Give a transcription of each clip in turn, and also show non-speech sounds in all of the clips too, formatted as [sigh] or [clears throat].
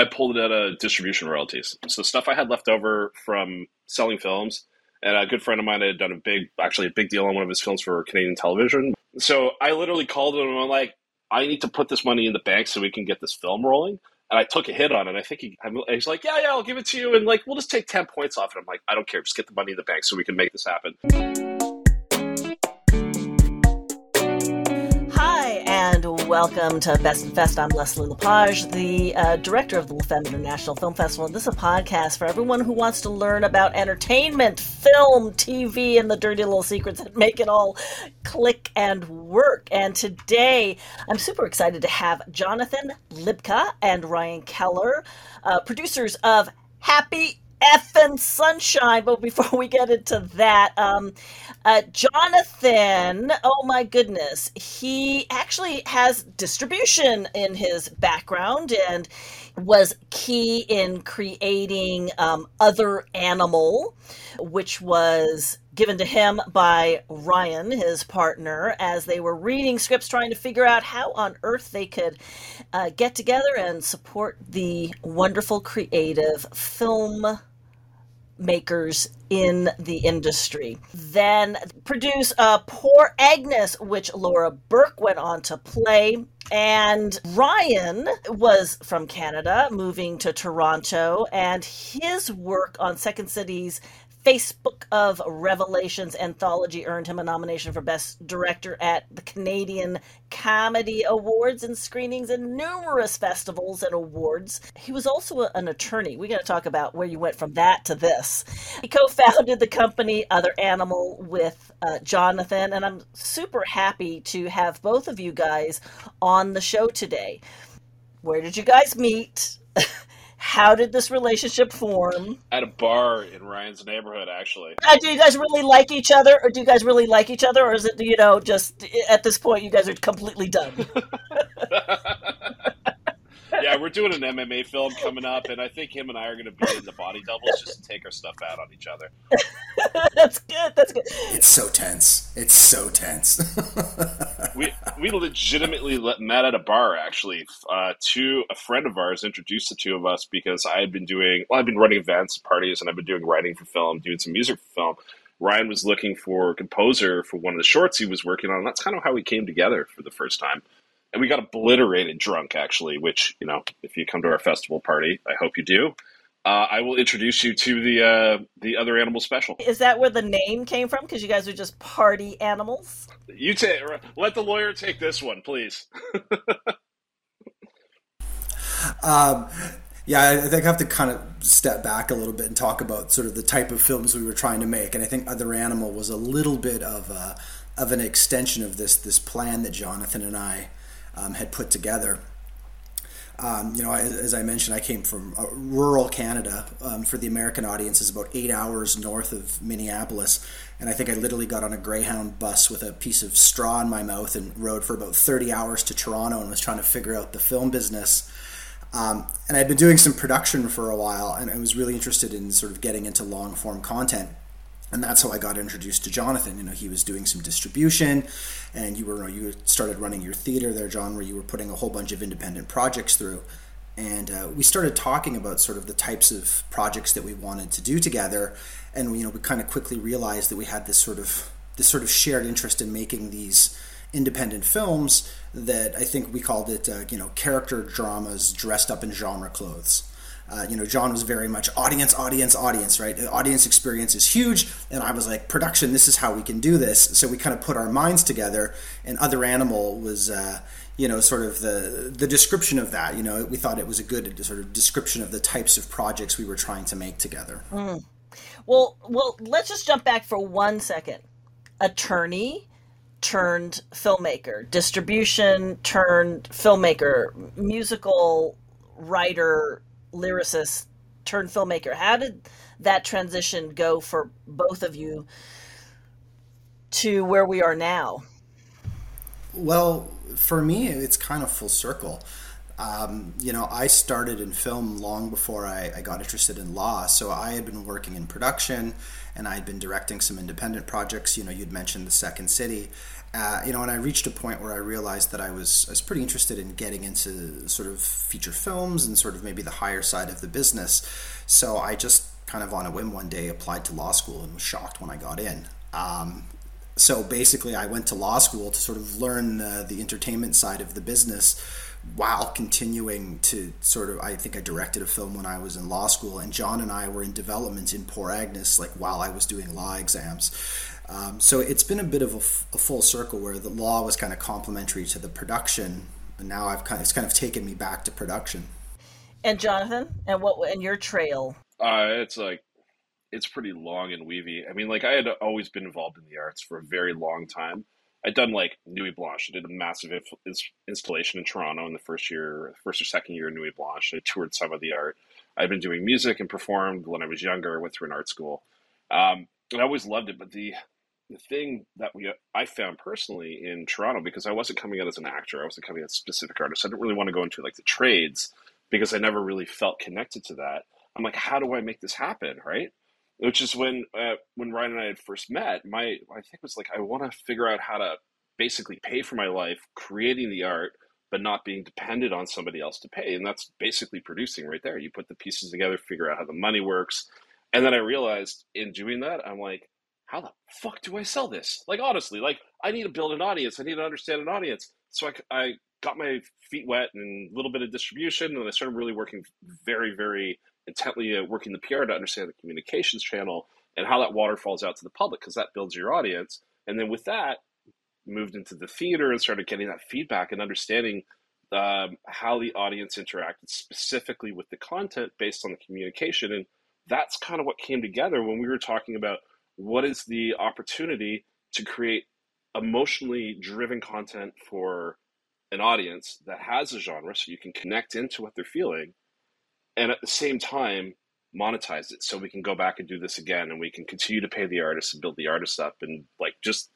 I pulled it out of distribution royalties. So stuff I had left over from selling films, and a good friend of mine had done a big, actually a big deal on one of his films for Canadian television. So I literally called him and I'm like, I need to put this money in the bank so we can get this film rolling. And I took a hit on it. I think he, he's like, yeah, yeah, I'll give it to you. And like, we'll just take 10 points off And I'm like, I don't care. Just get the money in the bank so we can make this happen. Welcome to Best and Fest. I'm Leslie LaPage, the uh, director of the La Femme International Film Festival. This is a podcast for everyone who wants to learn about entertainment, film, TV, and the dirty little secrets that make it all click and work. And today, I'm super excited to have Jonathan Libka and Ryan Keller, uh, producers of Happy effing sunshine. But before [laughs] we get into that, um, uh, Jonathan, oh my goodness, he actually has distribution in his background and was key in creating um, Other Animal, which was given to him by Ryan, his partner, as they were reading scripts, trying to figure out how on earth they could uh, get together and support the wonderful creative film makers in the industry. Then produce uh, Poor Agnes, which Lora Burke went on to play. And Ryan was from Canada, moving to Toronto, and his work on Second City's Facebook of Revelations anthology earned him a nomination for Best Director at the Canadian Comedy Awards and screenings in numerous festivals and awards. He was also an attorney. We got to talk about where you went from that to this. He co founded the company Other Animal with uh, Jonathan, and I'm super happy to have both of you guys on the show today. Where did you guys meet? [laughs] How did this relationship form? At a bar in Ryan's neighborhood, actually. Uh, do you guys really like each other, or do you guys really like each other, or is it you know just at this point you guys are completely done? [laughs] [laughs] yeah, we're doing an MMA film coming up, and I think him and I are going to be in the body doubles just to take our stuff out on each other. [laughs] That's good. That's good. It's so tense. It's so tense. [laughs] we we legitimately met at a bar. Actually, uh, to a friend of ours introduced the two of us because I had been doing well. I've been running events, parties, and I've been doing writing for film, doing some music for film. Ryan was looking for a composer for one of the shorts he was working on. And that's kind of how we came together for the first time and we got obliterated drunk actually which you know if you come to our festival party i hope you do. Uh, i will introduce you to the uh, the other animal special. Is that where the name came from? Because you guys are just party animals? You take let the lawyer take this one please. [laughs] Um, yeah, I think I have to kind of step back a little bit and talk about sort of the type of films we were trying to make, and I think Other Animal was a little bit of a, of an extension of this this plan that Jonathan and I um, had put together. Um, you know, as I mentioned, I came from uh, rural Canada. Um, for the American audience, is about eight hours north of Minneapolis, and I think I literally got on a Greyhound bus with a piece of straw in my mouth and rode for about thirty hours to Toronto and was trying to figure out the film business. Um, and I'd been doing some production for a while, and I was really interested in sort of getting into long form content and that's how I got introduced to Jonathan. You know, he was doing some distribution, and you were you started running your theater there, John, where you were putting a whole bunch of independent projects through. And uh, we started talking about sort of the types of projects that we wanted to do together, and you know, we kind of quickly realized that we had this sort of this sort of shared interest in making these independent films that I think we called it, uh, you know, character dramas dressed up in genre clothes. Uh, you know, John was very much audience, audience, audience, right? The audience experience is huge. And I was like, production, this is how we can do this. So we kind of put our minds together. And Other Animal was, uh, you know, sort of the, the description of that. You know, we thought it was a good sort of description of the types of projects we were trying to make together. Mm. Well, well, let's just jump back for one second. Attorney turned filmmaker, distribution turned filmmaker, musical writer lyricist turned filmmaker. How did that transition go for both of you to where we are now? Well, for me, it's kind of full circle. Um, you know, I started in film long before I, I, got interested in law. So I had been working in production and I had been directing some independent projects. You know, you'd mentioned The Second City. Uh, you know, and I reached a point where I realized that I was I was pretty interested in getting into sort of feature films and sort of maybe the higher side of the business. So I just kind of on a whim one day applied to law school and was shocked when I got in. Um, so basically, I went to law school to sort of learn uh, the entertainment side of the business while continuing to sort of I think I directed a film when I was in law school and John and I were in development in Poor Agnes like while I was doing law exams um, so it's been a bit of a, f- a full circle where the law was kind of complementary to the production, and now I've kind of, it's kind of taken me back to production. And Jonathan, and what and your trail? Uh, it's like it's pretty long and weavy. I mean, like I had always been involved in the arts for a very long time. I'd done like Nuit Blanche. I did a massive inf- installation in Toronto in the first year, first or second year of Nuit Blanche. I toured some of the art. I'd been doing music and performed when I was younger. I went through an art school. Um, and I always loved it, but the the thing that we I found personally in Toronto because I wasn't coming out as an actor, I wasn't coming out as a specific artist. I didn't really want to go into like the trades because I never really felt connected to that. I'm like, how do I make this happen, right? Which is when uh, when Ryan and I had first met. My I think it was like I want to figure out how to basically pay for my life creating the art, but not being dependent on somebody else to pay. And that's basically producing right there. You put the pieces together, figure out how the money works, and then I realized in doing that, I'm like how the fuck do I sell this? Like, honestly, like, I need to build an audience. I need to understand an audience. So I, I got my feet wet and a little bit of distribution, and I started really working very, very intently at working the PR to understand the communications channel and how that water falls out to the public because that builds your audience. And then with that, moved into the theater and started getting that feedback and understanding um, how the audience interacted specifically with the content based on the communication. And that's kind of what came together when we were talking about what is the opportunity to create emotionally driven content for an audience that has a genre so you can connect into what they're feeling and at the same time monetize it so we can go back and do this again and we can continue to pay the artists and build the artists up and like just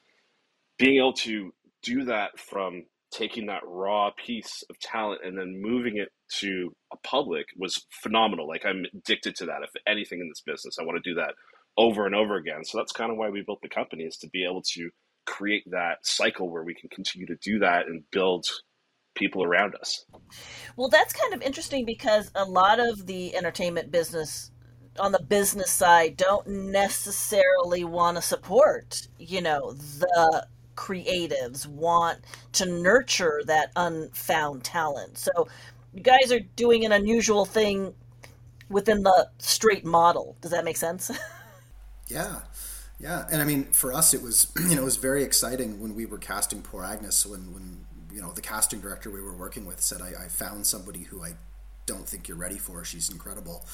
being able to do that from taking that raw piece of talent and then moving it to a public was phenomenal. Like i'm addicted to that. If anything in this business i want to do that over and over again. So that's kind of why we built the company is to be able to create that cycle where we can continue to do that and build people around us. Well, that's kind of interesting because a lot of the entertainment business on the business side don't necessarily want to support, you know, the creatives want to nurture that unfound talent. So you guys are doing an unusual thing within the straight model. Does that make sense? [laughs] Yeah, yeah, and I mean, for us, it was [clears throat] you know it was very exciting when we were casting Poor Agnes. When when you know the casting director we were working with said, "I, I found somebody who I don't think you're ready for. She's incredible,"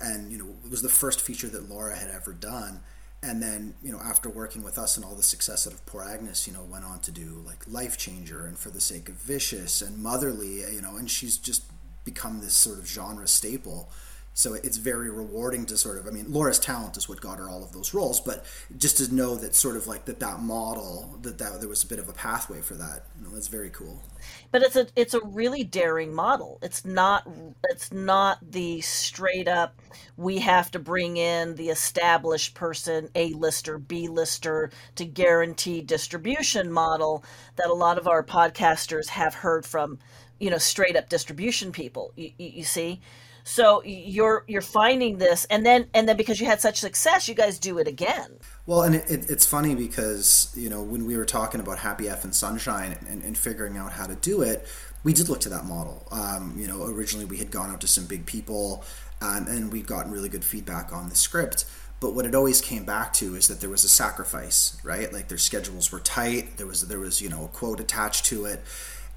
and you know it was the first feature that Lora had ever done. And then, you know, after working with us and all the success out of Poor Agnes, you know, went on to do like Life Changer and For the Sake of Vicious and Motherly, you know, and she's just become this sort of genre staple so it's very rewarding to sort of, I mean, Lora's talent is what got her all of those roles, but just to know that sort of like that that model that, that there was a bit of a pathway for that, you know, that's very cool. But it's a it's a really daring model. It's not it's not the straight up we have to bring in the established person, A lister, B lister to guarantee distribution model that a lot of our podcasters have heard from, you know, straight up distribution people. you, you see so you're you're finding this, and then and then because you had such success, you guys do it again. Well, and it, it, it's funny because you know when we were talking about Happy F and Sunshine and, and figuring out how to do it, we did look to that model. Um, you know, originally we had gone out to some big people, um, and we'd gotten really good feedback on the script. But what it always came back to is that there was a sacrifice, right? Like their schedules were tight. There was there was you know a quote attached to it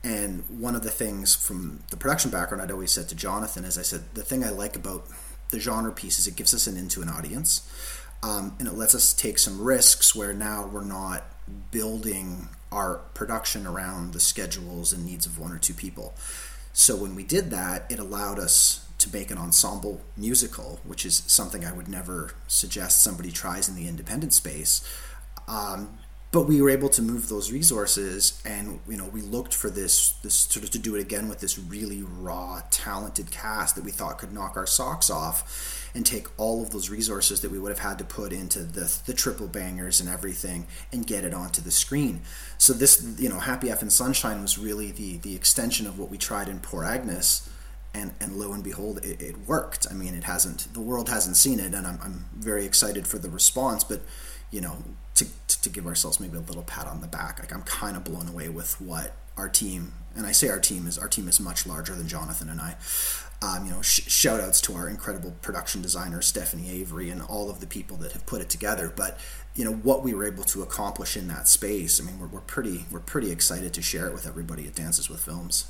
and one of the things from the production background I'd always said to Jonathan is I said, the thing I like about the genre piece is it gives us an into an audience. Um, and it lets us take some risks where now we're not building our production around the schedules and needs of one or two people. So when we did that, it allowed us to make an ensemble musical, which is something I would never suggest somebody tries in the independent space. Um, but we were able to move those resources and you know we looked for this this sort of to do it again with this really raw talented cast that we thought could knock our socks off and take all of those resources that we would have had to put into the the triple bangers and everything and get it onto the screen. So this you know happy f and sunshine was really the the extension of what we tried in poor agnes and, and lo and behold it, it worked. I mean it hasn't the world hasn't seen it and I'm, I'm very excited for the response but you know to, to give ourselves maybe a little pat on the back. Like I'm kind of blown away with what our team, and I say our team is our team is much larger than Jonathan and I. Um, you know, sh- shout outs to our incredible production designer Stephanie Avery and all of the people that have put it together. But you know what we were able to accomplish in that space. I mean, we're, we're pretty we're pretty excited to share it with everybody at Dances with Films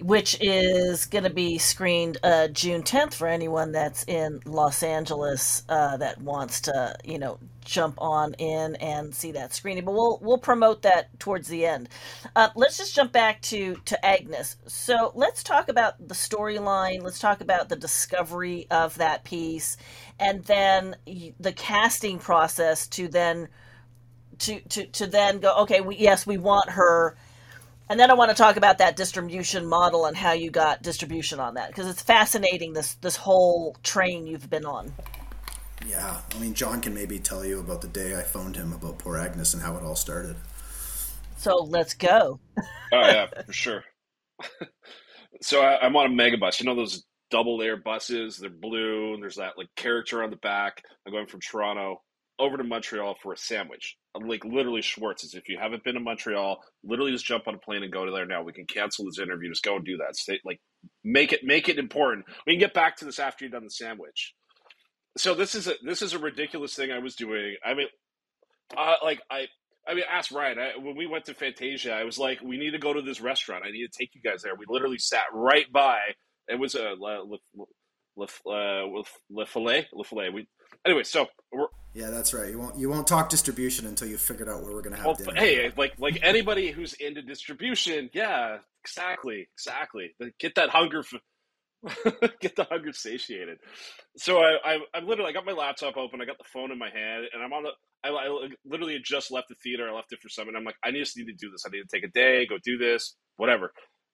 which is going to be screened uh, June 10th for anyone that's in Los Angeles uh, that wants to, you know, jump on in and see that screening. But we'll we'll promote that towards the end. Uh, let's just jump back to to Agnes. So let's talk about the storyline. Let's talk about the discovery of that piece, and then the casting process to then to to to then go. Okay, we yes we want her and then I want to talk about that distribution model and how you got distribution on that because it's fascinating this this whole train you've been on. Yeah, I mean, John can maybe tell you about the day I phoned him about poor Agnes and how it all started. So let's go. oh yeah, for sure. [laughs] so I, am on a megabus. You know those double layer buses? They're blue, and there's that like character on the back. I'm going from Toronto over to Montreal for a sandwich. Like literally Schwartz's. If you haven't been to Montreal, literally just jump on a plane and go to there now. We can cancel this interview. Just go and do that. Stay like make it make it important. We can get back to this after you've done the sandwich. So this is a this is a ridiculous thing I was doing. I mean, uh, like I I mean, ask Ryan. I, when we went to Fantasia, I was like, we need to go to this restaurant. I need to take you guys there. We literally sat right by. It was a Le, Le, Le, Le, Le Filet. Le Filet. We anyway. So yeah, that's right. You won't you won't talk distribution until you figured out where we're going to have well, dinner. Hey, like like anybody who's into distribution, yeah, exactly, exactly. Get that hunger, [laughs] get the hunger satiated. So I, I I'm literally I got my laptop open, I got the phone in my hand, and I'm on the. I, I literally just left the theater. I left it for something. I'm like, I just need to do this. I need to take a day, go do this, whatever.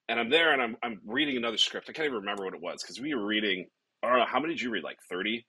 And I'm there, and I'm I'm reading another script. I can't even remember what it was because we were reading. I don't know how many did you read? Like thirty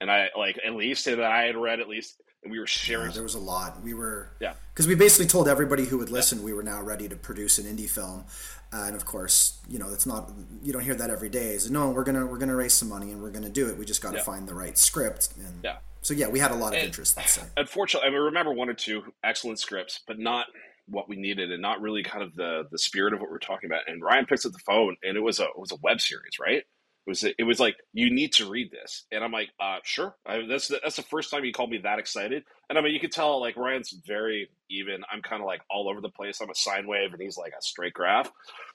and I like at least that I had read at least, and we were sharing. Yeah, there was a lot. We were yeah because we basically told everybody who would listen yeah. we were now ready to produce an indie film, uh, and of course you know that's not you don't hear that every day. Is no we're gonna we're gonna raise some money and we're gonna do it. We just got to yeah. find the right script. And yeah. So yeah, we had a lot of and interest. Unfortunately, I remember one or two excellent scripts, but not what we needed and not really kind of the the spirit of what we're talking about. And Ryan picks up the phone, and it was a it was a web series, right? It was it was like you need to read this, and I'm like, uh, sure. I, that's the, that's the first time you called me that excited, and I mean, you could tell like Ryan's very even. I'm kind of like all over the place. I'm a sine wave, and he's like a straight graph.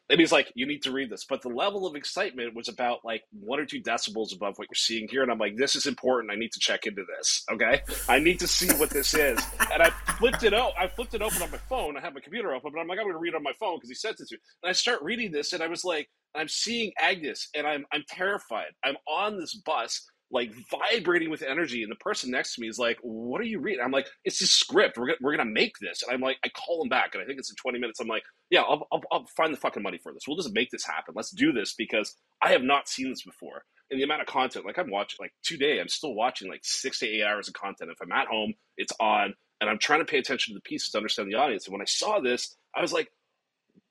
And he's like, you need to read this. But the level of excitement was about like one or two decibels above what you're seeing here. And I'm like, this is important. I need to check into this. Okay. I need to see what this is. And I flipped it out. I flipped it open on my phone. I have my computer open, but I'm like, I'm going to read it on my phone because he sent it to me. And I start reading this and I was like, I'm seeing Agnes and I'm I'm terrified. I'm on this bus like vibrating with energy and the person next to me is like what are you reading? I'm like it's a script. We're, we're gonna make this. And i'm like i call him back and i think it's in 20 minutes i'm like yeah I'll, I'll, I'll find the fucking money for this. We'll just make this happen. Let's do this because i have not seen this before. And the amount of content like i'm watching like today i'm still watching like six to eight hours of content. If i'm at home it's on and i'm trying to pay attention to the pieces to understand the audience. And when i saw this i was like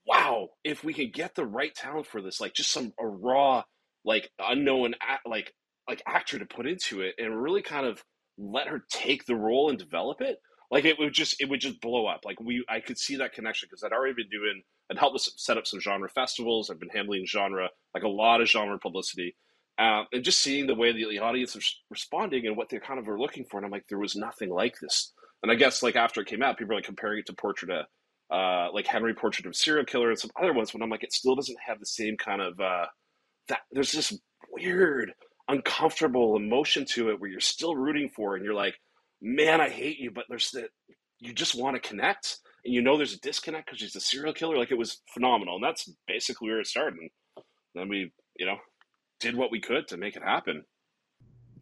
wow, if we can get the right talent for this, like just some a raw, like unknown, like like actor to put into it, and really kind of let her take the role and develop it, like it would just it would just blow up. Like we, I could see that connection because I'd already been doing i'd helped set up some genre festivals. I've been handling genre like a lot of genre publicity. Um, and just seeing the way the, the audience was responding and what they kind of were looking for, and I'm like, there was nothing like this. And I guess like after it came out, people are like comparing it to Portrait of uh, like Henry Portrait of Serial Killer and some other ones, when I'm like, it still doesn't have the same kind of uh, that. There's this weird, uncomfortable emotion to it where you're still rooting for, and you're like, man, I hate you, but there's that you just want to connect, and you know there's a disconnect because she's a serial killer. Like it was phenomenal, and that's basically where it started. And then we, you know, did what we could to make it happen.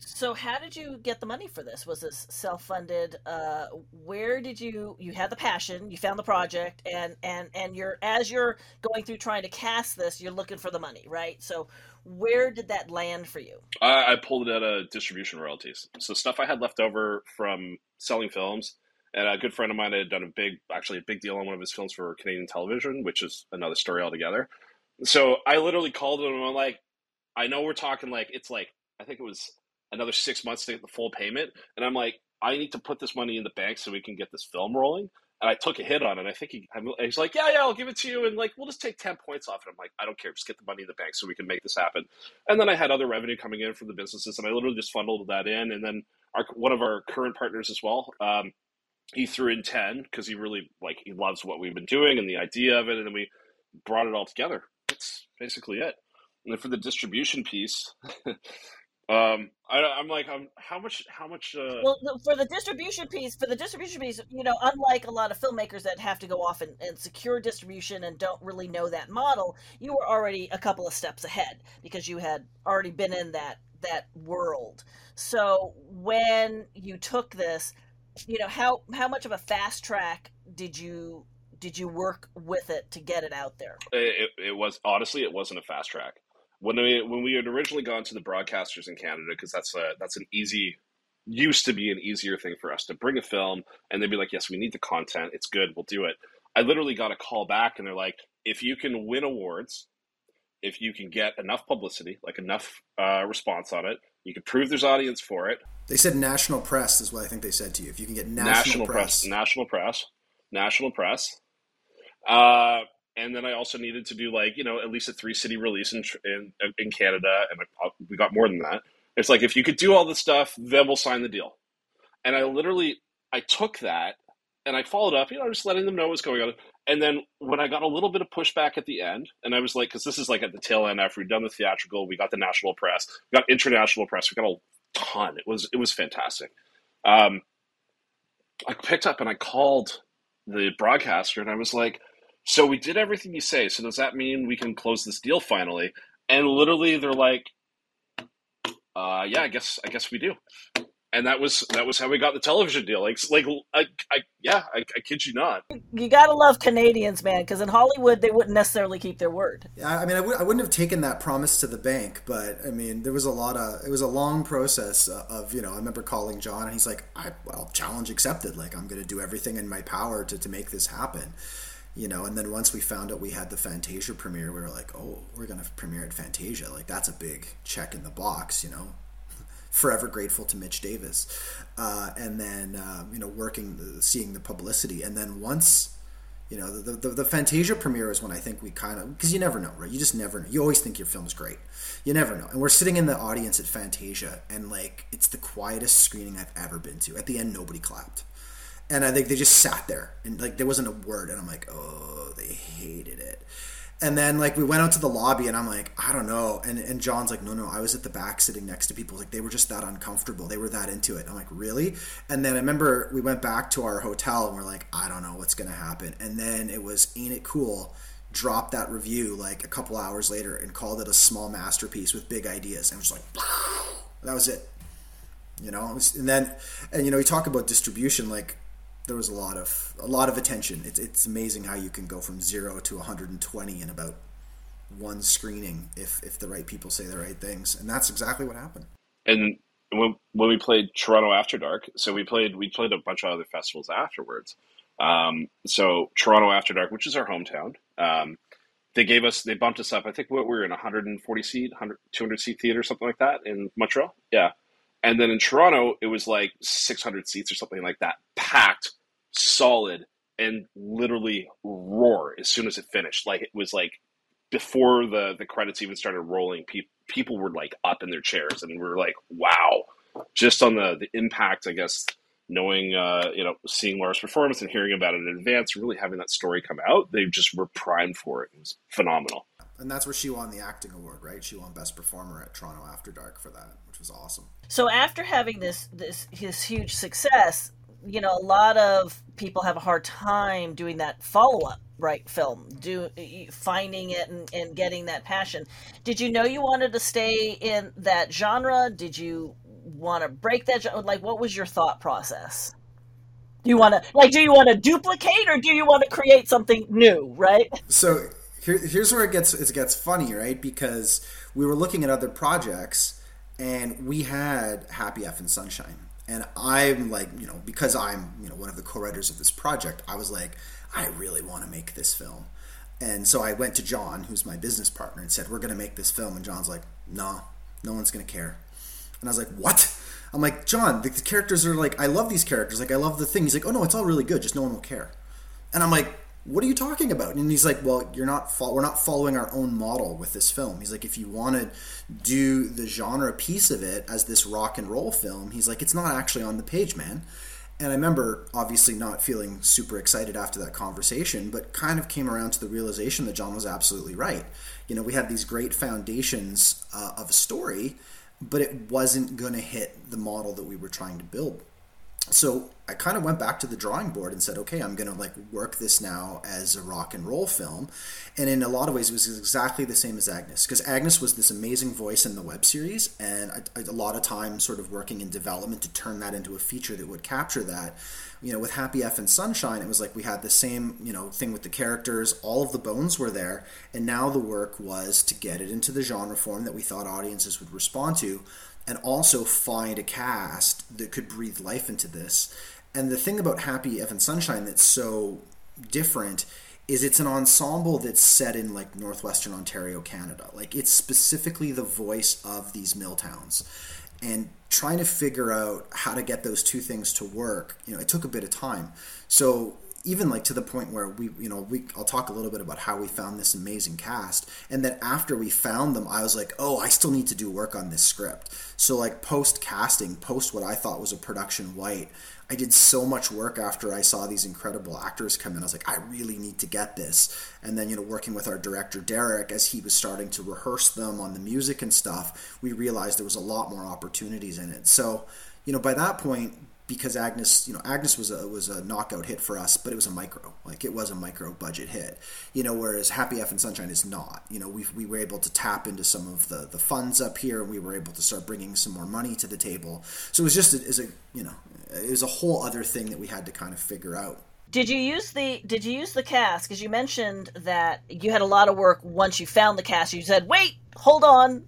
So, how did you get the money for this? Was this self-funded? Uh, where did you you had the passion? You found the project, and and and you're as you're going through trying to cast this, you're looking for the money, right? So, where did that land for you? I, I pulled it out of distribution royalties. So stuff I had left over from selling films, and a good friend of mine had done a big, actually a big deal on one of his films for Canadian television, which is another story altogether. So I literally called him and I'm like, I know we're talking like it's like I think it was another six months to get the full payment, and I'm like, I need to put this money in the bank so we can get this film rolling. And I took a hit on it. I think he, he's like, yeah, yeah, I'll give it to you, and like we'll just take ten points off And I'm like, I don't care, just get the money in the bank so we can make this happen. And then I had other revenue coming in from the businesses, and I literally just funneled that in. And then our one of our current partners as well, um, he threw in ten because he really like he loves what we've been doing and the idea of it, and then we brought it all together. That's basically it. And then for the distribution piece, [laughs] um, I, am like, I'm how much, how much? Uh... Well, for the distribution piece, for the distribution piece, you know, unlike a lot of filmmakers that have to go off and, and secure distribution and don't really know that model, you were already a couple of steps ahead because you had already been in that that world. So when you took this, you know, how how much of a fast track did you did you work with it to get it out there? It, it was honestly, it wasn't a fast track when we when we had originally gone to the broadcasters in Canada because that's a that's an easy used to be an easier thing for us to bring a film and they'd be like yes we need the content. It's good. We'll do it. I literally got a call back and they're like if you can win awards if you can get enough publicity like enough uh, response on it you can prove there's audience for it. They said national press is what i think they said to you. If you can get national, national press. press. National press. National press. Uh, and then I also needed to do like you know at least a three city release in in, in Canada, and I, we got more than that. It's like if you could do all this stuff, then we'll sign the deal. And I literally I took that and I followed up, you know, just letting them know what's going on. And then when I got a little bit of pushback at the end, and I was like, because this is like at the tail end after we'd done the theatrical, we got the national press, we got international press, we got a ton. It was it was fantastic. Um, I picked up and I called the broadcaster and I was like, so we did everything you say. So does that mean we can close this deal finally? And literally, they're like, uh, "Yeah, I guess I guess we do." And that was that was how we got the television deal. Like, like, I, I yeah, I, I kid you not. You gotta love Canadians, man, because in Hollywood they wouldn't necessarily keep their word. Yeah, I mean, I w- I wouldn't have taken that promise to the bank, but I mean, there was a lot of it was a long process of you know. I remember calling John, and he's like, "I well, challenge accepted. Like, I'm going to do everything in my power to to make this happen." You know and then once we found out we had the fantasia premiere we were like oh we're to premiere at fantasia. Like that's a big check in the box you know? [laughs] Forever grateful to mitch davis. Uh, and then uh, you know working seeing the publicity. And then once you know the, the, the fantasia premiere is when i think we kind of because you never know right? You just never know. You always think your film's great. You never know. And we're sitting in the audience at fantasia and like it's the quietest screening i've ever been to. At the end nobody clapped and I think they just sat there and like there wasn't a word, and I'm like, oh, they hated it. And then like we went out to the lobby, and I'm like, I don't know. And and John's like, no, no, I was at the back sitting next to people. Like they were just that uncomfortable. They were that into it. I'm like, really? And then I remember we went back to our hotel, and we're like, I don't know what's gonna happen. And then it was, ain't it cool? Dropped that review like a couple hours later and called it a small masterpiece with big ideas. And it was like, that was it. You know, and then, and you know, we talk about distribution, like there was a lot of a lot of attention. It's it's amazing how you can go from zero to 120 in about one screening if if the right people say the right things, and that's exactly what happened. And when when we played Toronto After Dark, so we played we played a bunch of other festivals afterwards. Um, so Toronto After Dark, which is our hometown, um, they gave us they bumped us up. I think we were in 140 seat, 100, 200 seat theater, something like that in Montreal. Yeah, and then in Toronto, it was like 600 seats or something like that, packed, solid, and literally roar as soon as it finished. Like it was like before the the credits even started rolling, pe- people were like up in their chairs, and we were like, "Wow!" Just on the the impact, I guess, knowing uh, you know, seeing Lora's performance and hearing about it in advance, really having that story come out, they just were primed for it. It was phenomenal. And that's where she won the acting award, right? She won Best Performer at Toronto After Dark for that, which was awesome. So after having this this his huge success, you know, a lot of people have a hard time doing that follow up right film, do finding it and, and getting that passion. Did you know you wanted to stay in that genre? Did you want to break that? Like, what was your thought process? Do you want to like? Do you want to duplicate or do you want to create something new? Right. So here, here's where it gets it gets funny, right? Because we were looking at other projects, and we had Happy F and Sunshine, and I'm like, you know, because I'm you know one of the co-writers of this project, I was like, I really want to make this film. And so I went to John, who's my business partner, and said, We're going to make this film. And John's like, Nah, no one's going to care. And I was like, What? I'm like, John, the, the, characters are like, I love these characters. Like, I love the thing. He's like, Oh, no, it's all really good. Just no one will care. And I'm like, What are you talking about? And he's like, Well, you're not, fo- we're not following our own model with this film. He's like, If you want to do the genre piece of it as this rock and roll film, he's like, It's not actually on the page, man. And I remember obviously not feeling super excited after that conversation, but kind of came around to the realization that John was absolutely right. You know, we had these great foundations uh, of a story, but it wasn't going to hit the model that we were trying to build so I kind of went back to the drawing board and said, okay, I'm going to like work this now as a rock and roll film. And in a lot of ways, it was exactly the same as Agnes because Agnes was this amazing voice in the web series, and I, I, a lot of time sort of working in development to turn that into a feature that would capture that. You know, with Happy F and Sunshine, it was like we had the same you know thing with the characters. All of the bones were there, and now the work was to get it into the genre form that we thought audiences would respond to and also find a cast that could breathe life into this. And the thing about Happy and Sunshine that's so different is it's an ensemble that's set in like northwestern Ontario, Canada. Like it's specifically the voice of these mill towns. And trying to figure out how to get those two things to work, you know, it took a bit of time. So even like to the point where we you know we I'll talk a little bit about how we found this amazing cast and then after we found them I was like oh I still need to do work on this script. So like post casting post what I thought was a production white I did so much work after I saw these incredible actors come in. I was like I really need to get this. And then you know working with our director Derek as he was starting to rehearse them on the music and stuff we realized there was a lot more opportunities in it. So you know by that point because Agnes, you know, Agnes was a was a knockout hit for us, but it was a micro, like it was a micro budget hit, you know. Whereas Happy F and Sunshine is not. You know, we we were able to tap into some of the the funds up here, and we were able to start bringing some more money to the table. So it was just as a you know, it was a whole other thing that we had to kind of figure out. Did you use the Did you use the cast? Because you mentioned that you had a lot of work once you found the cast. You said, "Wait, hold on,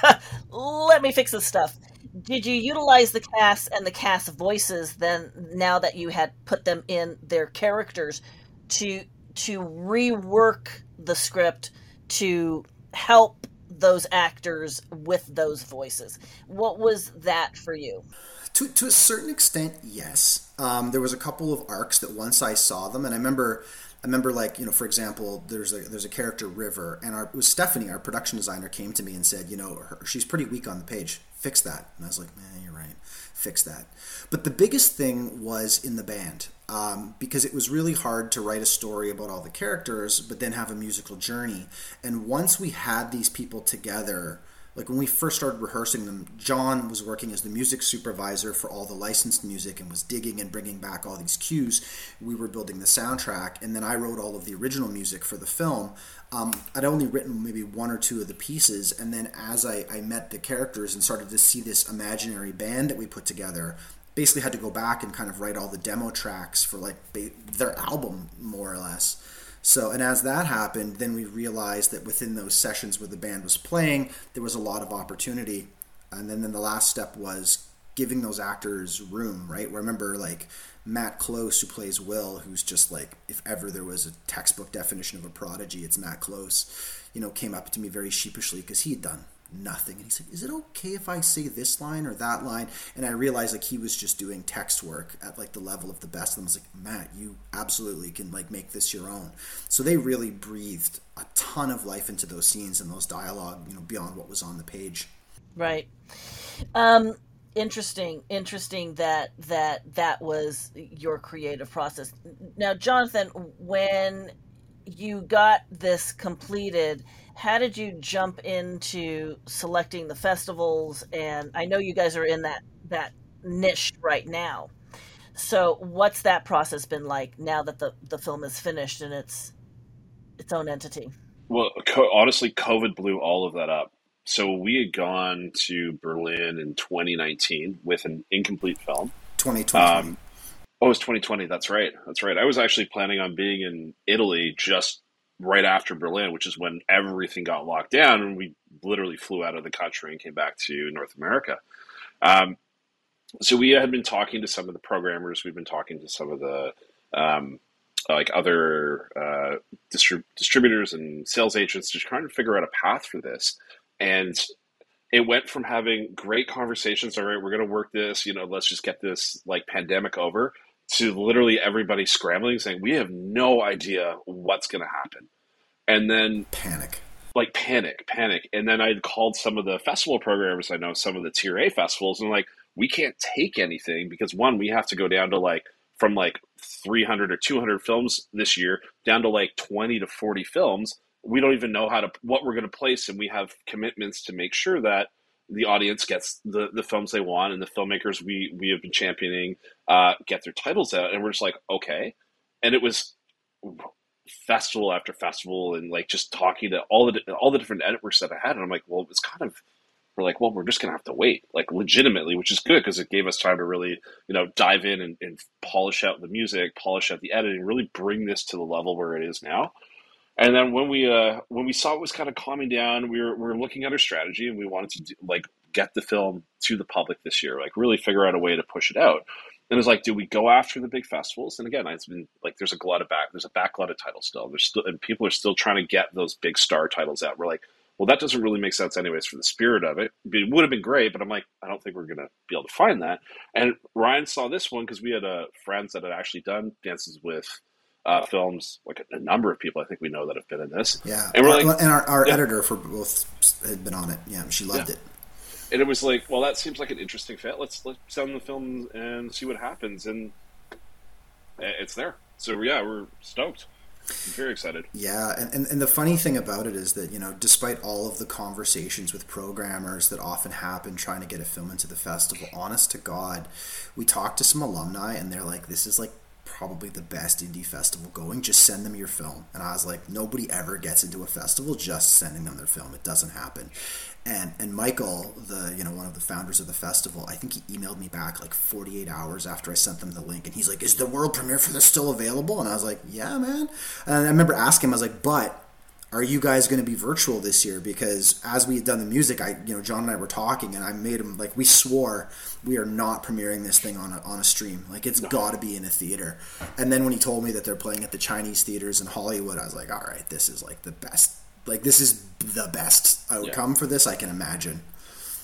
[laughs] let me fix this stuff." Did you utilize the cast and the cast voices then now that you had put them in their characters to to rework the script to help those actors with those voices? What was that for you? To, to a certain extent yes. Um, there was a couple of arcs that once i saw them and i remember I remember, like you know, for example, there's a there's a character River, and our it was Stephanie, our production designer, came to me and said, you know, her, she's pretty weak on the page fix that. And I was like, man, you're right, fix that. But the biggest thing was in the band um, because it was really hard to write a story about all the characters, but then have a musical journey. And once we had these people together, like when we first started rehearsing them, John was working as the music supervisor for all the licensed music and was digging and bringing back all these cues. We were building the soundtrack, and then I wrote all of the original music for the film. Um, I'd only written maybe one or two of the pieces, and then as I, I met the characters and started to see this imaginary band that we put together, basically had to go back and kind of write all the demo tracks for like their album, more or less. So, and as that happened, then we realized that within those sessions where the band was playing, there was a lot of opportunity. And then, then the last step was giving those actors room, right? I Remember, like Matt Close, who plays Will, who's just like, if ever there was a textbook definition of a prodigy, it's Matt Close, you know, came up to me very sheepishly because he had done nothing. And he said, Is it okay if I say this line or that line? And I realized like he was just doing text work at like the level of the best. And I was like, Matt, you absolutely can like make this your own. So they really breathed a ton of life into those scenes and those dialogue, you know, beyond what was on the page. Right. Um, interesting interesting that that that was your creative process now jonathan when you got this completed how did you jump into selecting the festivals? And I know you guys are in that that niche right now. So what's that process been like now that the the film is finished and it's its own entity? Well, co- honestly, COVID blew all of that up. so we had gone to Berlin in 2019 with an incomplete film. 2020. Um, oh, it was 2020. That's right. That's right. I was actually planning on being in Italy just right after Berlin, which is when everything got locked down, and we literally flew out of the country and came back to North America. Um, so we had been talking to some of the programmers. We've been talking to some of the um, like other uh, distrib- distributors and sales agents, just trying to figure out a path for this. And it went from having great conversations. All right, we're going to work this. You know, let's just get this like pandemic over. To literally everybody scrambling, saying we have no idea what's going to happen, and then panic like panic, panic. And then I called some of the festival programmers. I know some of the tier A festivals, and like, we can't take anything because one, we have to go down to like from like 300 or 200 films this year down to like 20 to 40 films. We don't even know how to what we're going to place, and we have commitments to make sure that the audience gets the, the films they want, and the filmmakers we we have been championing uh, get their titles out, and we're just like okay, and it was festival after festival, and like just talking to all the all the different networks that I had, and I'm like, well, it's kind of we're like, well, we're just gonna have to wait, like legitimately, which is good because it gave us time to really, you know, dive in and, and, polish out the music, polish out the editing, really bring this to the level where it is now. And then when we uh, when we saw it was kind of calming down, we were we were looking at our strategy, and we wanted to do, like get the film to the public this year, like really figure out a way to push it out. And it's like, do we go after the big festivals? And again, it's been like there's a glut of back, there's a backlog of titles still. There's still, and people are still trying to get those big star titles out. We're like, well, that doesn't really make sense anyways for the spirit of it. It would have been great, but I'm like, I don't think we're to be able to find that. And Ryan saw this one because we had uh, friends that had actually done dances with uh, films, like a, a, number of people I think we know that have been in this. Yeah. And we're like, and our, our yeah. editor for both had been on it. Yeah. She loved yeah. it. And it was like, well, that seems like an interesting fit. Let's, let's send the film and see what happens. And it's there. So yeah, we're stoked. I'm very excited. Yeah, and, and, and the funny thing about it is that, you know, despite all of the conversations with programmers that often happen trying to get a film into the festival, honest to God, we talked to some alumni and they're like, this is like probably the best indie festival going. Just send them your film. And I was like, nobody ever gets into a festival just sending them their film. It doesn't happen and and Michael, the you know one of the founders of the festival, I think he emailed me back like 48 hours after I sent them the link, and he's like, "Is the world premiere for this still available?" And I was like, "Yeah, man." And I remember asking him, I was like, "But." Are you guys going to be virtual this year? Because as we had done the music, I, you know, John and I were talking, and I made him like we swore we are not premiering this thing on a, on a stream. Like it's no. got to be in a theater. And then when he told me that they're playing at the Chinese theaters in Hollywood, I was like, all right, this is like the best like this is the best outcome yeah. for this I can imagine.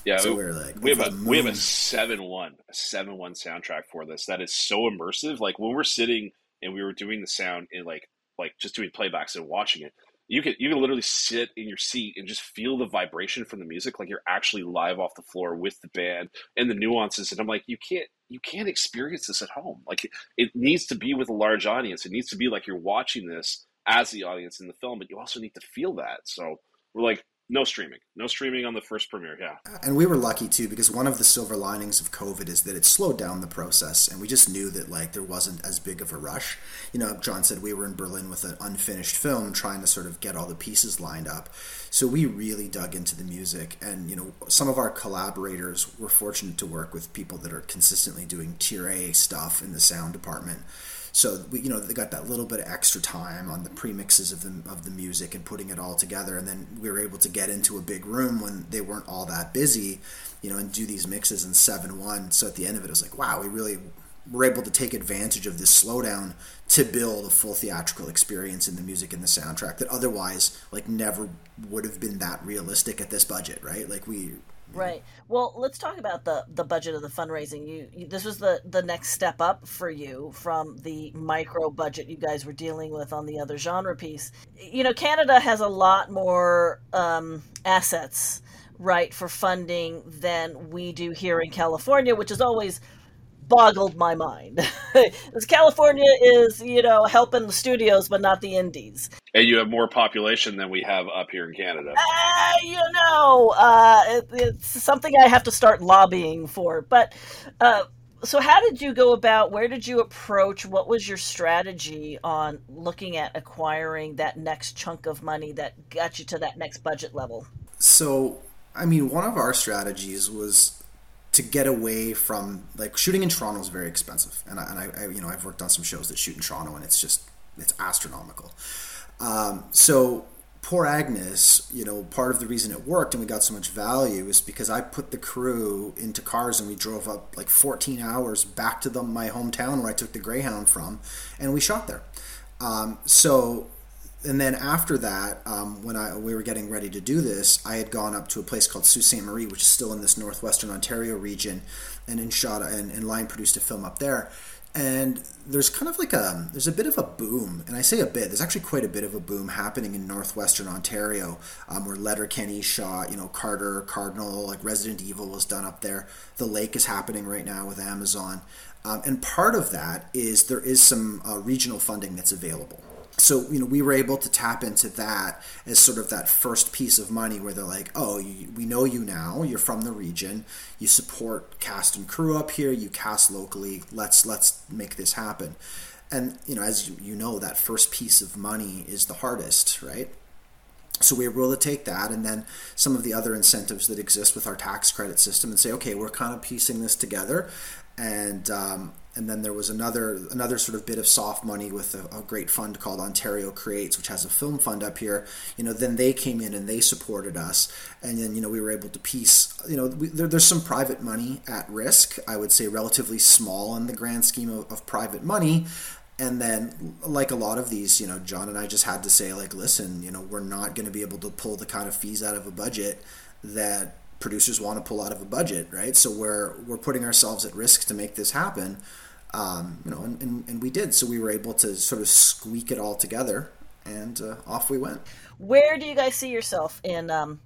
Yeah, so we, are like we have a we have a seven one a seven one soundtrack for this that is so immersive. Like when we're sitting and we were doing the sound and like like just doing playbacks and watching it, you can you can literally sit in your seat and just feel the vibration from the music, like you're actually live off the floor with the band and the nuances. And I'm like, you can't you can't experience this at home. Like it needs to be with a large audience. It needs to be like you're watching this as the audience in the film, but you also need to feel that. So we're like, no streaming, no streaming on the first premiere. Yeah, and we were lucky too because one of the silver linings of COVID is that it slowed down the process, and we just knew that like there wasn't as big of a rush. You know, John said we were in Berlin with an unfinished film, trying to sort of get all the pieces lined up. So we really dug into the music, and you know, some of our collaborators were fortunate to work with people that are consistently doing tier A stuff in the sound department. So we, you know, they got that little bit of extra time on the premixes of the of the music and putting it all together, and then we were able to get into a big room when they weren't all that busy, you know, and do these mixes in seven one. So at the end of it, it was like, wow, we really were able to take advantage of this slowdown to build a full theatrical experience in the music and the soundtrack that otherwise like never would have been that realistic at this budget right like we Right. Well, let's talk about the the budget of the fundraising. You, you, this was the the next step up for you from the micro budget you guys were dealing with on the other genre piece. You know, Canada has a lot more um, assets, right, for funding than we do here in California, which is always boggled my mind. [laughs] Because California is, you know, helping the studios, but not the indies. And you have more population than we have up here in Canada. Uh, you know, uh, it, it's something I have to start lobbying for. But uh, so, how did you go about? Where did you approach? What was your strategy on looking at acquiring that next chunk of money that got you to that next budget level? So I mean, one of our strategies was to get away from like shooting in Toronto is very expensive, and I, and I, I, you know I've worked on some shows that shoot in Toronto, and it's just it's astronomical. Um, so poor Agnes, you know, part of the reason it worked and we got so much value is because I put the crew into cars and we drove up like 14 hours back to the, my hometown where I took the Greyhound from, and we shot there. Um, so and then after that, um, when I we were getting ready to do this, I had gone up to a place called Sault Ste. Marie, which is still in this northwestern Ontario region, and in shot and, and line produced a film up there. And there's kind of like a there's a bit of a boom, and I say a bit. There's actually quite a bit of a boom happening in northwestern Ontario, um, where Letterkenny shot, you know, Carter, Cardinal, like Resident Evil was done up there. The Lake is happening right now with Amazon, um, and part of that is there is some uh, regional funding that's available so you know we were able to tap into that as sort of that first piece of money where they're like oh you, we know you now. You're from the region. You support cast and crew up here. You cast locally. Let's let's make this happen. And you know as you, know that first piece of money is the hardest right? So we were able to take that and then some of the other incentives that exist with our tax credit system and say okay we're kind of piecing this together and um, and then there was another another sort of bit of soft money with a, a, great fund called Ontario Creates, which has a film fund up here. You know, then they came in and they supported us, and then you know we were able to piece. You know, we, there, there's some private money at risk. I would say relatively small in the grand scheme of, of private money. And then, like a lot of these, you know, John and I just had to say, like, listen, you know, we're not going to be able to pull the kind of fees out of a budget that producers want to pull out of a budget, right? So we're we're putting ourselves at risk to make this happen um, you know, and, and, and, we did. So we were able to sort of squeak it all together, and uh, off we went. Where do you guys see yourself in um,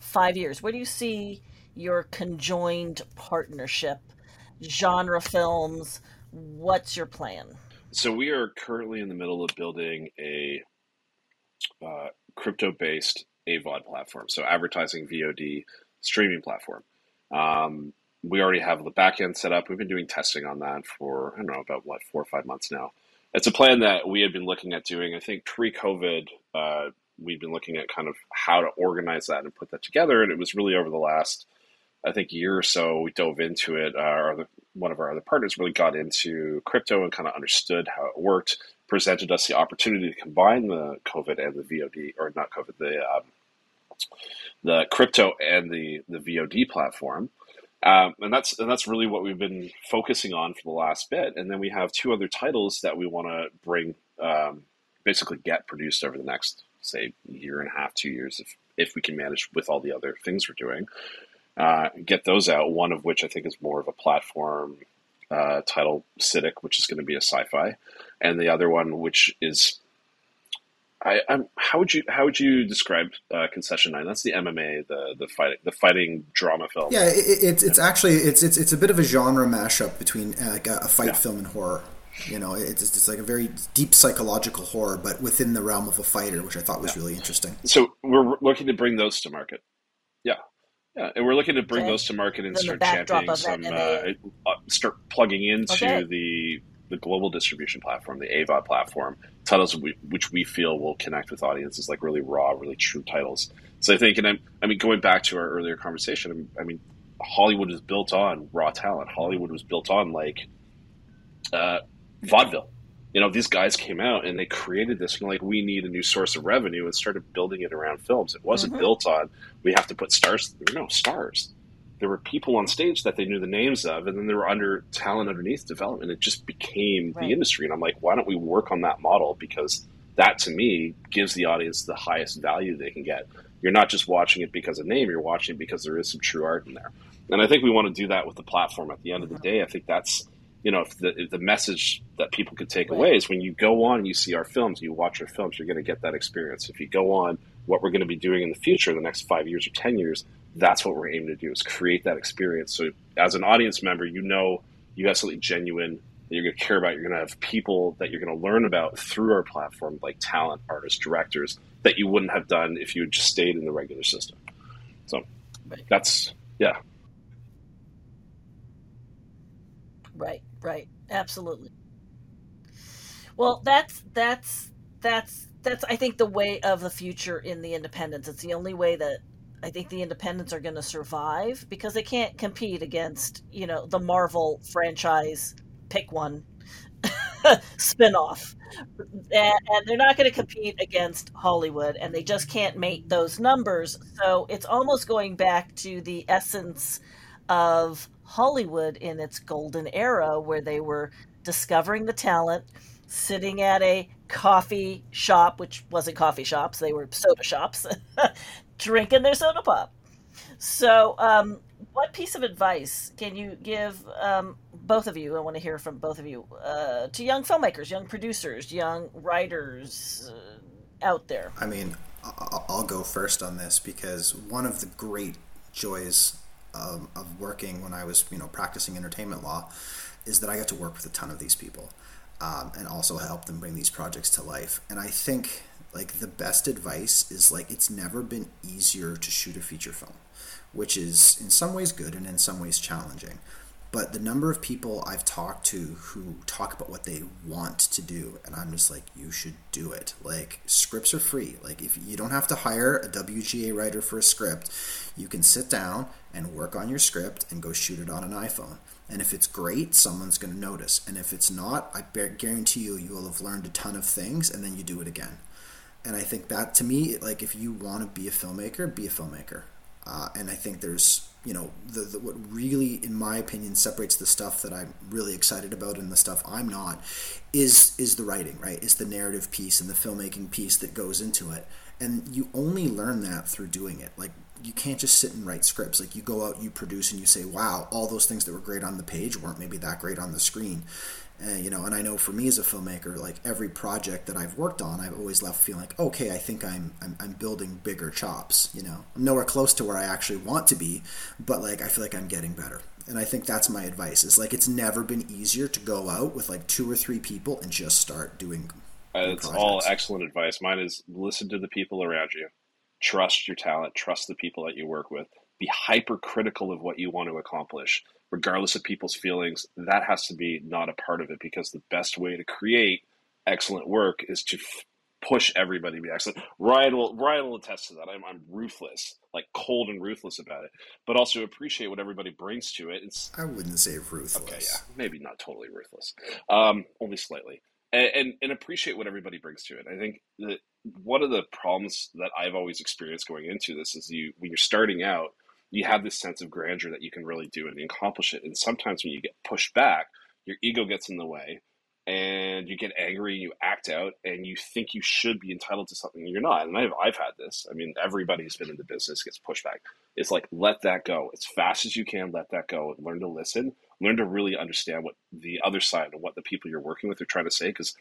five years? Where do you see your conjoined partnership, genre films? What's your plan? So we are currently in the middle of building a uh, crypto-based AVOD platform, so advertising VOD streaming platform. Um, we already have the backend set up. We've been doing testing on that for I don't know about what four or five months now. It's a plan that we had been looking at doing. I think pre-COVID, uh, we'd been looking at kind of how to organize that and put that together, and it was really over the last I think year or so we dove into it. Uh, one of our other partners really got into crypto and kind of understood how it worked. Presented us the opportunity to combine the COVID and the VOD, or not COVID, the um, the crypto and the the VOD platform. Um, and that's and that's really what we've been focusing on for the last bit. And then we have two other titles that we want to bring, um, basically get produced over the next say year and a half, two years, if if we can manage with all the other things we're doing. Uh, get those out. One of which I think is more of a platform uh, title, Cytic, which is going to be a sci-fi, and the other one, which is I, I'm, how would you how would you describe uh, Concession Nine? That's the MMA, the the fighting the fighting drama film. Yeah, it, it's it's actually it's it's it's a bit of a genre mashup between uh, like a, fight yeah. film and horror. You know, it's it's like a very deep psychological horror, but within the realm of a fighter, which I thought was yeah. really interesting. So we're looking to bring those to market. Yeah, yeah, and we're looking to bring okay. those to market and start championing some, uh, uh, start plugging into okay. the the global distribution platform, the AVOD platform, titles which we feel will connect with audiences, like really raw, really true titles. So I think, and I'm, I mean, going back to our earlier conversation, I mean, Hollywood was built on raw talent. Hollywood was built on like uh, vaudeville. You know, these guys came out and they created this, and like, we need a new source of revenue, and started building it around films. It wasn't mm-hmm. built on we have to put stars. No stars there were people on stage that they knew the names of, and then there were under talent underneath development. It just became right. the industry, and I'm like, why don't we work on that model? Because that to me gives the audience the highest value they can get. You're not just watching it because of name; you're watching it because there is some true art in there. And I think we want to do that with the platform. At the end of the day, I think that's you know if the if the message that people could take right. away is when you go on and you see our films, you watch our films, you're going to get that experience. If you go on what we're going to be doing in the future, the next five years or ten years, that's what we're aiming to do is create that experience. So as an audience member, you know you have something genuine that you're going to care about. You're going to have people that you're going to learn about through our platform, like talent, artists, directors, that you wouldn't have done if you had just stayed in the regular system. So right. that's yeah. Right, right, absolutely. Well, that's that's that's that's I think the way of the future in the independents. It's the only way that I think the independents are going to survive because they can't compete against, you know, the Marvel franchise pick one [laughs] spinoff. And, and they're not going to compete against Hollywood and they just can't make those numbers. So it's almost going back to the essence of Hollywood in its golden era where they were discovering the talent, sitting at a coffee shop, which wasn't coffee shops, they were soda shops, [laughs] drinking their soda pop. So, um, what piece of advice can you give um, both of you? I want to hear from both of you uh, to young filmmakers, young producers, young writers uh, out there. I mean, I'll go first on this because one of the great joys um, of working when I was, you know, practicing entertainment law is that I got to work with a ton of these people um, and also help them bring these projects to life. And I think like the best advice is like it's never been easier to shoot a feature film, which is in some ways good and in some ways challenging. But the number of people I've talked to who talk about what they want to do, and I'm just like, you should do it. Like, scripts are free. Like, if you don't have to hire a WGA writer for a script, you can sit down and work on your script and go shoot it on an iPhone. And if it's great, someone's going to notice. And if it's not, I guarantee you, you will have learned a ton of things and then you do it again. And I think that to me, like, if you want to be a filmmaker, be a filmmaker. Uh, and I think there's you know the, the, what really in my opinion separates the stuff that i'm really excited about and the stuff i'm not is is the writing right? Is the narrative piece and the filmmaking piece that goes into it. And you only learn that through doing it. Like you can't just sit and write scripts. Like you go out you produce and you say wow all those things that were great on the page weren't maybe that great on the screen uh, you know, and I know for me as a filmmaker, like every project that I've worked on, I've always left feeling like, okay, I think I'm, I'm, I'm building bigger chops. You know, I'm nowhere close to where I actually want to be, but like I feel like I'm getting better. And I think that's my advice. Is like it's never been easier to go out with like two or three people and just start doing. Uh, it's all excellent advice. Mine is listen to the people around you, trust your talent, trust the people that you work with, be hypercritical of what you want to accomplish regardless of people's feelings, that has to be not a part of it because the best way to create excellent work is to f- push everybody to be excellent. Ryan will Ryan will attest to that. I'm, I'm ruthless, like cold and ruthless about it, but also appreciate what everybody brings to it. It's I wouldn't say ruthless. Okay, yeah, maybe not totally ruthless, um, only slightly, and, and and appreciate what everybody brings to it. I think that one of the problems that I've always experienced going into this is you when you're starting out you have this sense of grandeur that you can really do it and accomplish it. And sometimes when you get pushed back, your ego gets in the way and you get angry and you act out and you think you should be entitled to something you're not. And I've, I've had this. I mean, everybody who's been in the business gets pushed back. It's like, let that go as fast as you can. Let that go learn to listen, learn to really understand what the other side and what the people you're working with are trying to say. Because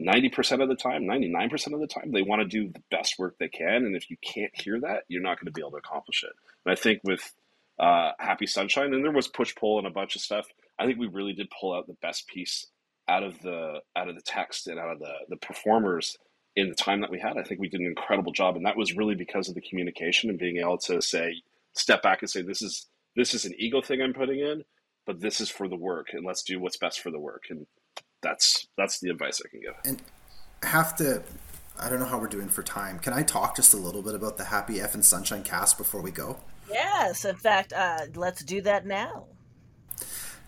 90% of the time, 99% of the time, they want to do the best work they can. And if you can't hear that, you're not going to be able to accomplish it. And I think with uh, Happy Sunshine, and there was push pull and a bunch of stuff, I think we really did pull out the best piece out of the out of the text and out of the the performers in the time that we had. I think we did an incredible job, and that was really because of the communication and being able to say, step back and say, this is this is an ego thing I'm putting in, but this is for the work, and let's do what's best for the work. And that's that's the advice I can give. And have to. I don't know how we're doing for time. Can I talk just a little bit about the Happy F and Sunshine cast before we go? Yes, in fact, uh, let's do that now.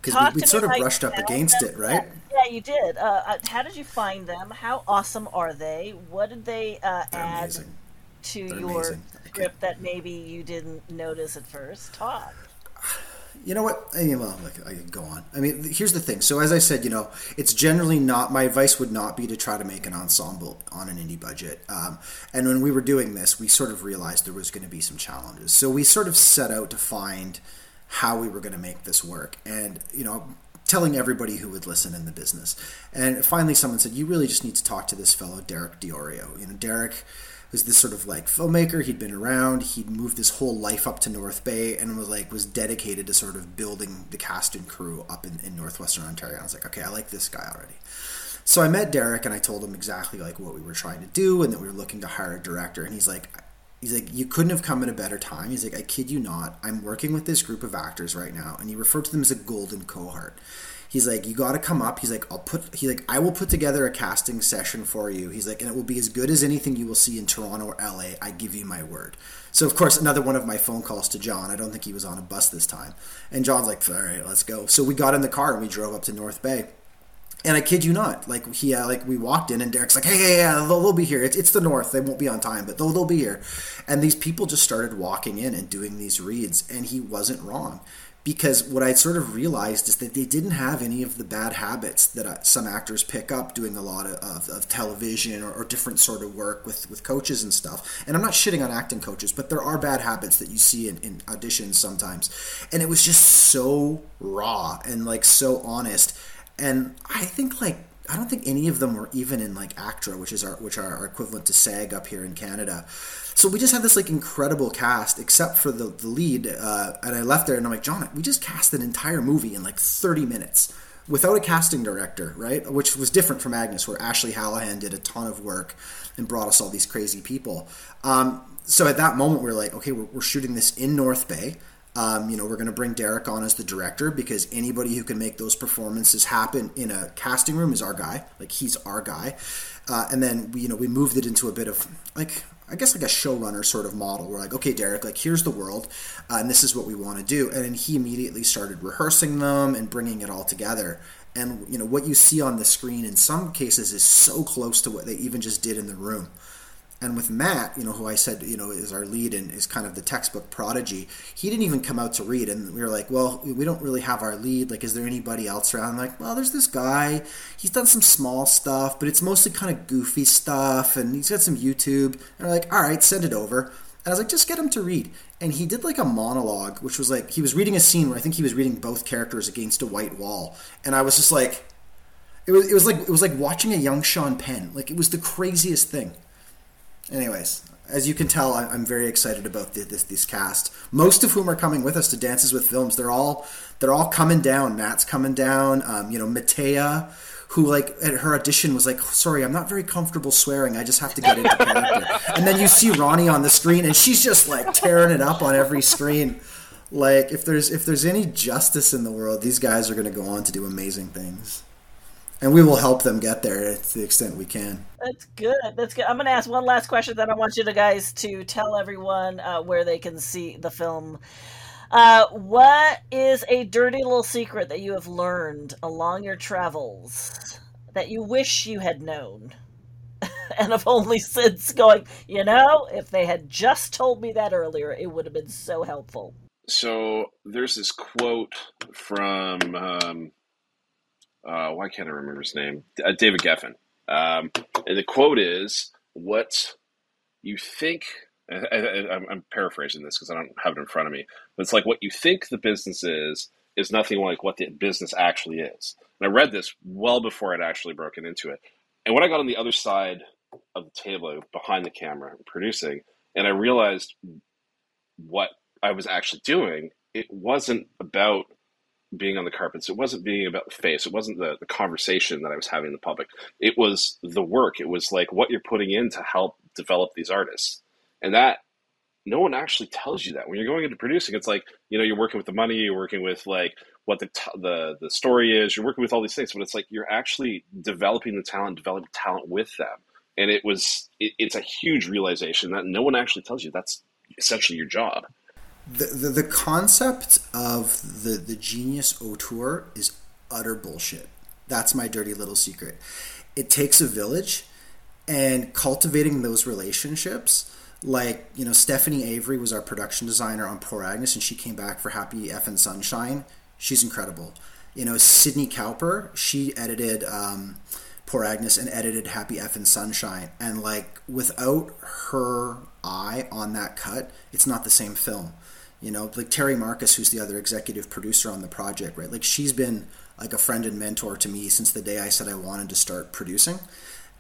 Because we, we sort of brushed up against them. it, right? Yeah, you did. Uh, uh, how did you find them? How awesome are they? What did they uh, add amazing. to They're your amazing. script that maybe you didn't notice at first? Talk you know what? I mean, well, like, I go on. I mean, here's the thing. So, as I said, you know, it's generally not my advice would not be to try to make an ensemble on an indie budget. Um, and when we were doing this, we sort of realized there was going to be some challenges. So we sort of set out to find how we were going to make this work, and you know, telling everybody who would listen in the business. And finally, someone said, "You really just need to talk to this fellow, Derek Diorio." You know, Derek was this sort of like filmmaker. He'd been around. He'd moved his whole life up to North Bay and was like was dedicated to sort of building the cast and crew up in, in northwestern Ontario. I was like, okay, I like this guy already. So I met Derek and I told him exactly like what we were trying to do and that we were looking to hire a director. And he's like, He's like, you couldn't have come at a better time. He's like, I kid you not. I'm working with this group of actors right now, and he referred to them as a golden cohort. He's like, you got to come up. He's like, I'll put. He's like, I will put together a casting session for you. He's like, and it will be as good as anything you will see in Toronto or LA. I give you my word. So of course, another one of my phone calls to John. I don't think he was on a bus this time, and John's like, all right, let's go. So we got in the car and we drove up to North Bay. And I kid you not, like he, uh, like we walked in, and Derek's like, "Hey, yeah, they'll, they'll be here. It's, it's the North. They won't be on time, but they'll, they'll be here." And these people just started walking in and doing these reads, and he wasn't wrong, because what I sort of realized is that they didn't have any of the bad habits that uh, some actors pick up doing a lot of, of, of television or, or, different sort of work with with coaches and stuff. And I'm not shitting on acting coaches, but there are bad habits that you see in, in auditions sometimes, and it was just so raw and like so honest and I think like I don't think any of them were even in like ACTRA, which is our which are our equivalent to SAG up here in Canada. So we just had this like incredible cast, except for the the lead. Uh, and I left there, and I'm like, John, we just cast an entire movie in like 30 minutes without a casting director, right? Which was different from Agnes, where Ashley Hallahan did a ton of work and brought us all these crazy people. Um, so at that moment, we are like, okay, we're, we're shooting this in North Bay. Um, you know, we're going to bring Derek on as the director because anybody who can make those performances happen in a casting room is our guy. Like he's our guy. Uh, and then we, you know, we moved it into a bit of like I guess like a showrunner sort of model. We're like, okay, Derek, like here's the world, uh, and this is what we want to do. And he immediately started rehearsing them and bringing it all together. And you know what you see on the screen in some cases is so close to what they even just did in the room. And with Matt, you know, who I said, you know, is our lead and is kind of the textbook prodigy, he didn't even come out to read. And we were like, well, we don't really have our lead. Like, is there anybody else around? I'm like, well, there's this guy. He's done some small stuff, but it's mostly kind of goofy stuff. And he's got some YouTube. And we're like, all right, send it over. And I was like, just get him to read. And he did like a monologue, which was like, he was reading a scene where I think he was reading both characters against a white wall. And I was just like, it was, it was like it was like watching a young Sean Penn. Like it was the craziest thing anyways, as you can tell, I'm very excited about this this cast. Most of whom are coming with us to Dances with Films. They're all they're all coming down. Matt's coming down. Um, you know, Matea, who like at her audition was like, "Sorry, I'm not very comfortable swearing. I just have to get into character." [laughs] and then you see Ronnie on the screen, and she's just like tearing it up on every screen. Like if there's if there's any justice in the world, these guys are going to go on to do amazing things and we will help them get there to the extent we can. That's good. That's good. I'm going to ask one last question. Then I want you to guys to tell everyone uh, where they can see the film. Uh, what is a dirty little secret that you have learned along your travels that you wish you had known? [laughs] and have only since going, you know, if they had just told me that earlier, it would have been so helpful. So there's this quote from um, uh, why can't I remember his name? Uh, David Geffen. Um, and the quote is, "What you think." [laughs] I, am paraphrasing this because I don't have it in front of me, but it's like what you think the business is is nothing like what the business actually is. And I read this well before I'd actually broken into it. And when I got on the other side of the table, behind the camera, producing, and I realized what I was actually doing, it wasn't about being on the carpets. It wasn't being about the face. It wasn't the, the conversation that I was having in the public. It was the work. It was like what you're putting in to help develop these artists. And that no one actually tells you that when you're going into producing. It's like you know you're working with the money, you're working with like what the t- the the story is. You're working with all these things, but it's like you're actually developing the talent, developing talent with them. And it was it, it's a huge realization that no one actually tells you that's essentially your job the, the, concept of the, the genius auteur is utter bullshit. That's my dirty little secret. It takes a village, and cultivating those relationships. Like you know, Stephanie Avery was our production designer on Poor Agnes, and she came back for Happy F and Sunshine. She's incredible. You know, Sydney Cowper, she edited um, Poor Agnes and edited Happy F and Sunshine, and like without her eye on that cut, it's not the same film you know like terry marcus who's the other executive producer on the project right? Like she's been like a friend and mentor to me since the day i said i wanted to start producing.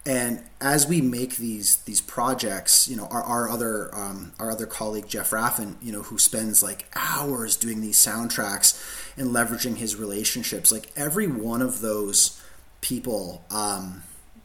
And as we make these these projects you know our, our other um, our other colleague jeff raffin you know who spends like hours doing these soundtracks and leveraging his relationships like every one of those people um,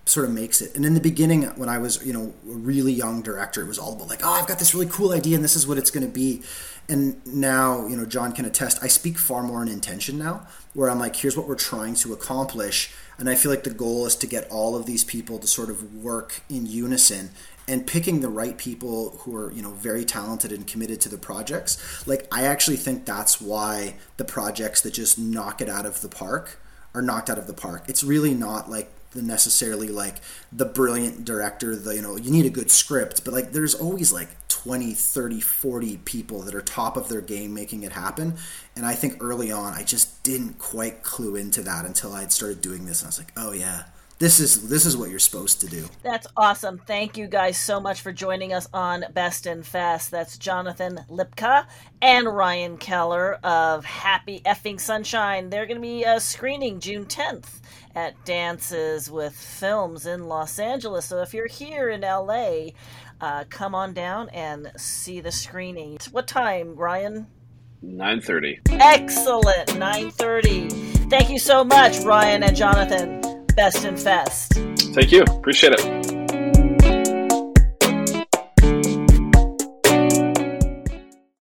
sort of makes it. And in the beginning, when I was, you know, a really young director, it was all about like, oh, I've got this really cool idea and this is what it's going to be. And now, you know, John can attest, I speak far more in intention now, where I'm like, here's what we're trying to accomplish. And I feel like the goal is to get all of these people to sort of work in unison and picking the right people who are, you know, very talented and committed to the projects. Like, I actually think that's why the projects that just knock it out of the park are knocked out of the park. It's really not like necessarily like the brilliant director the you know you need a good script but like there's always like 20 30 40 people that are top of their game making it happen and i think early on i just didn't quite clue into that until i'd started doing this and i was like oh yeah this is this is what you're supposed to do. That's awesome. Thank you guys so much for joining us on Best in Fest. That's Jonathan Lipka and Ryan Keller of Happy Effing Sunshine. They're going to be uh, screening June 10th at Dances with Films in Los Angeles. So if you're here in LA, uh, come on down and see the screening. What time, Ryan? 9:30. Excellent. 9:30. Thank you so much, Ryan and Jonathan. Best in Fest. Thank you. Appreciate it.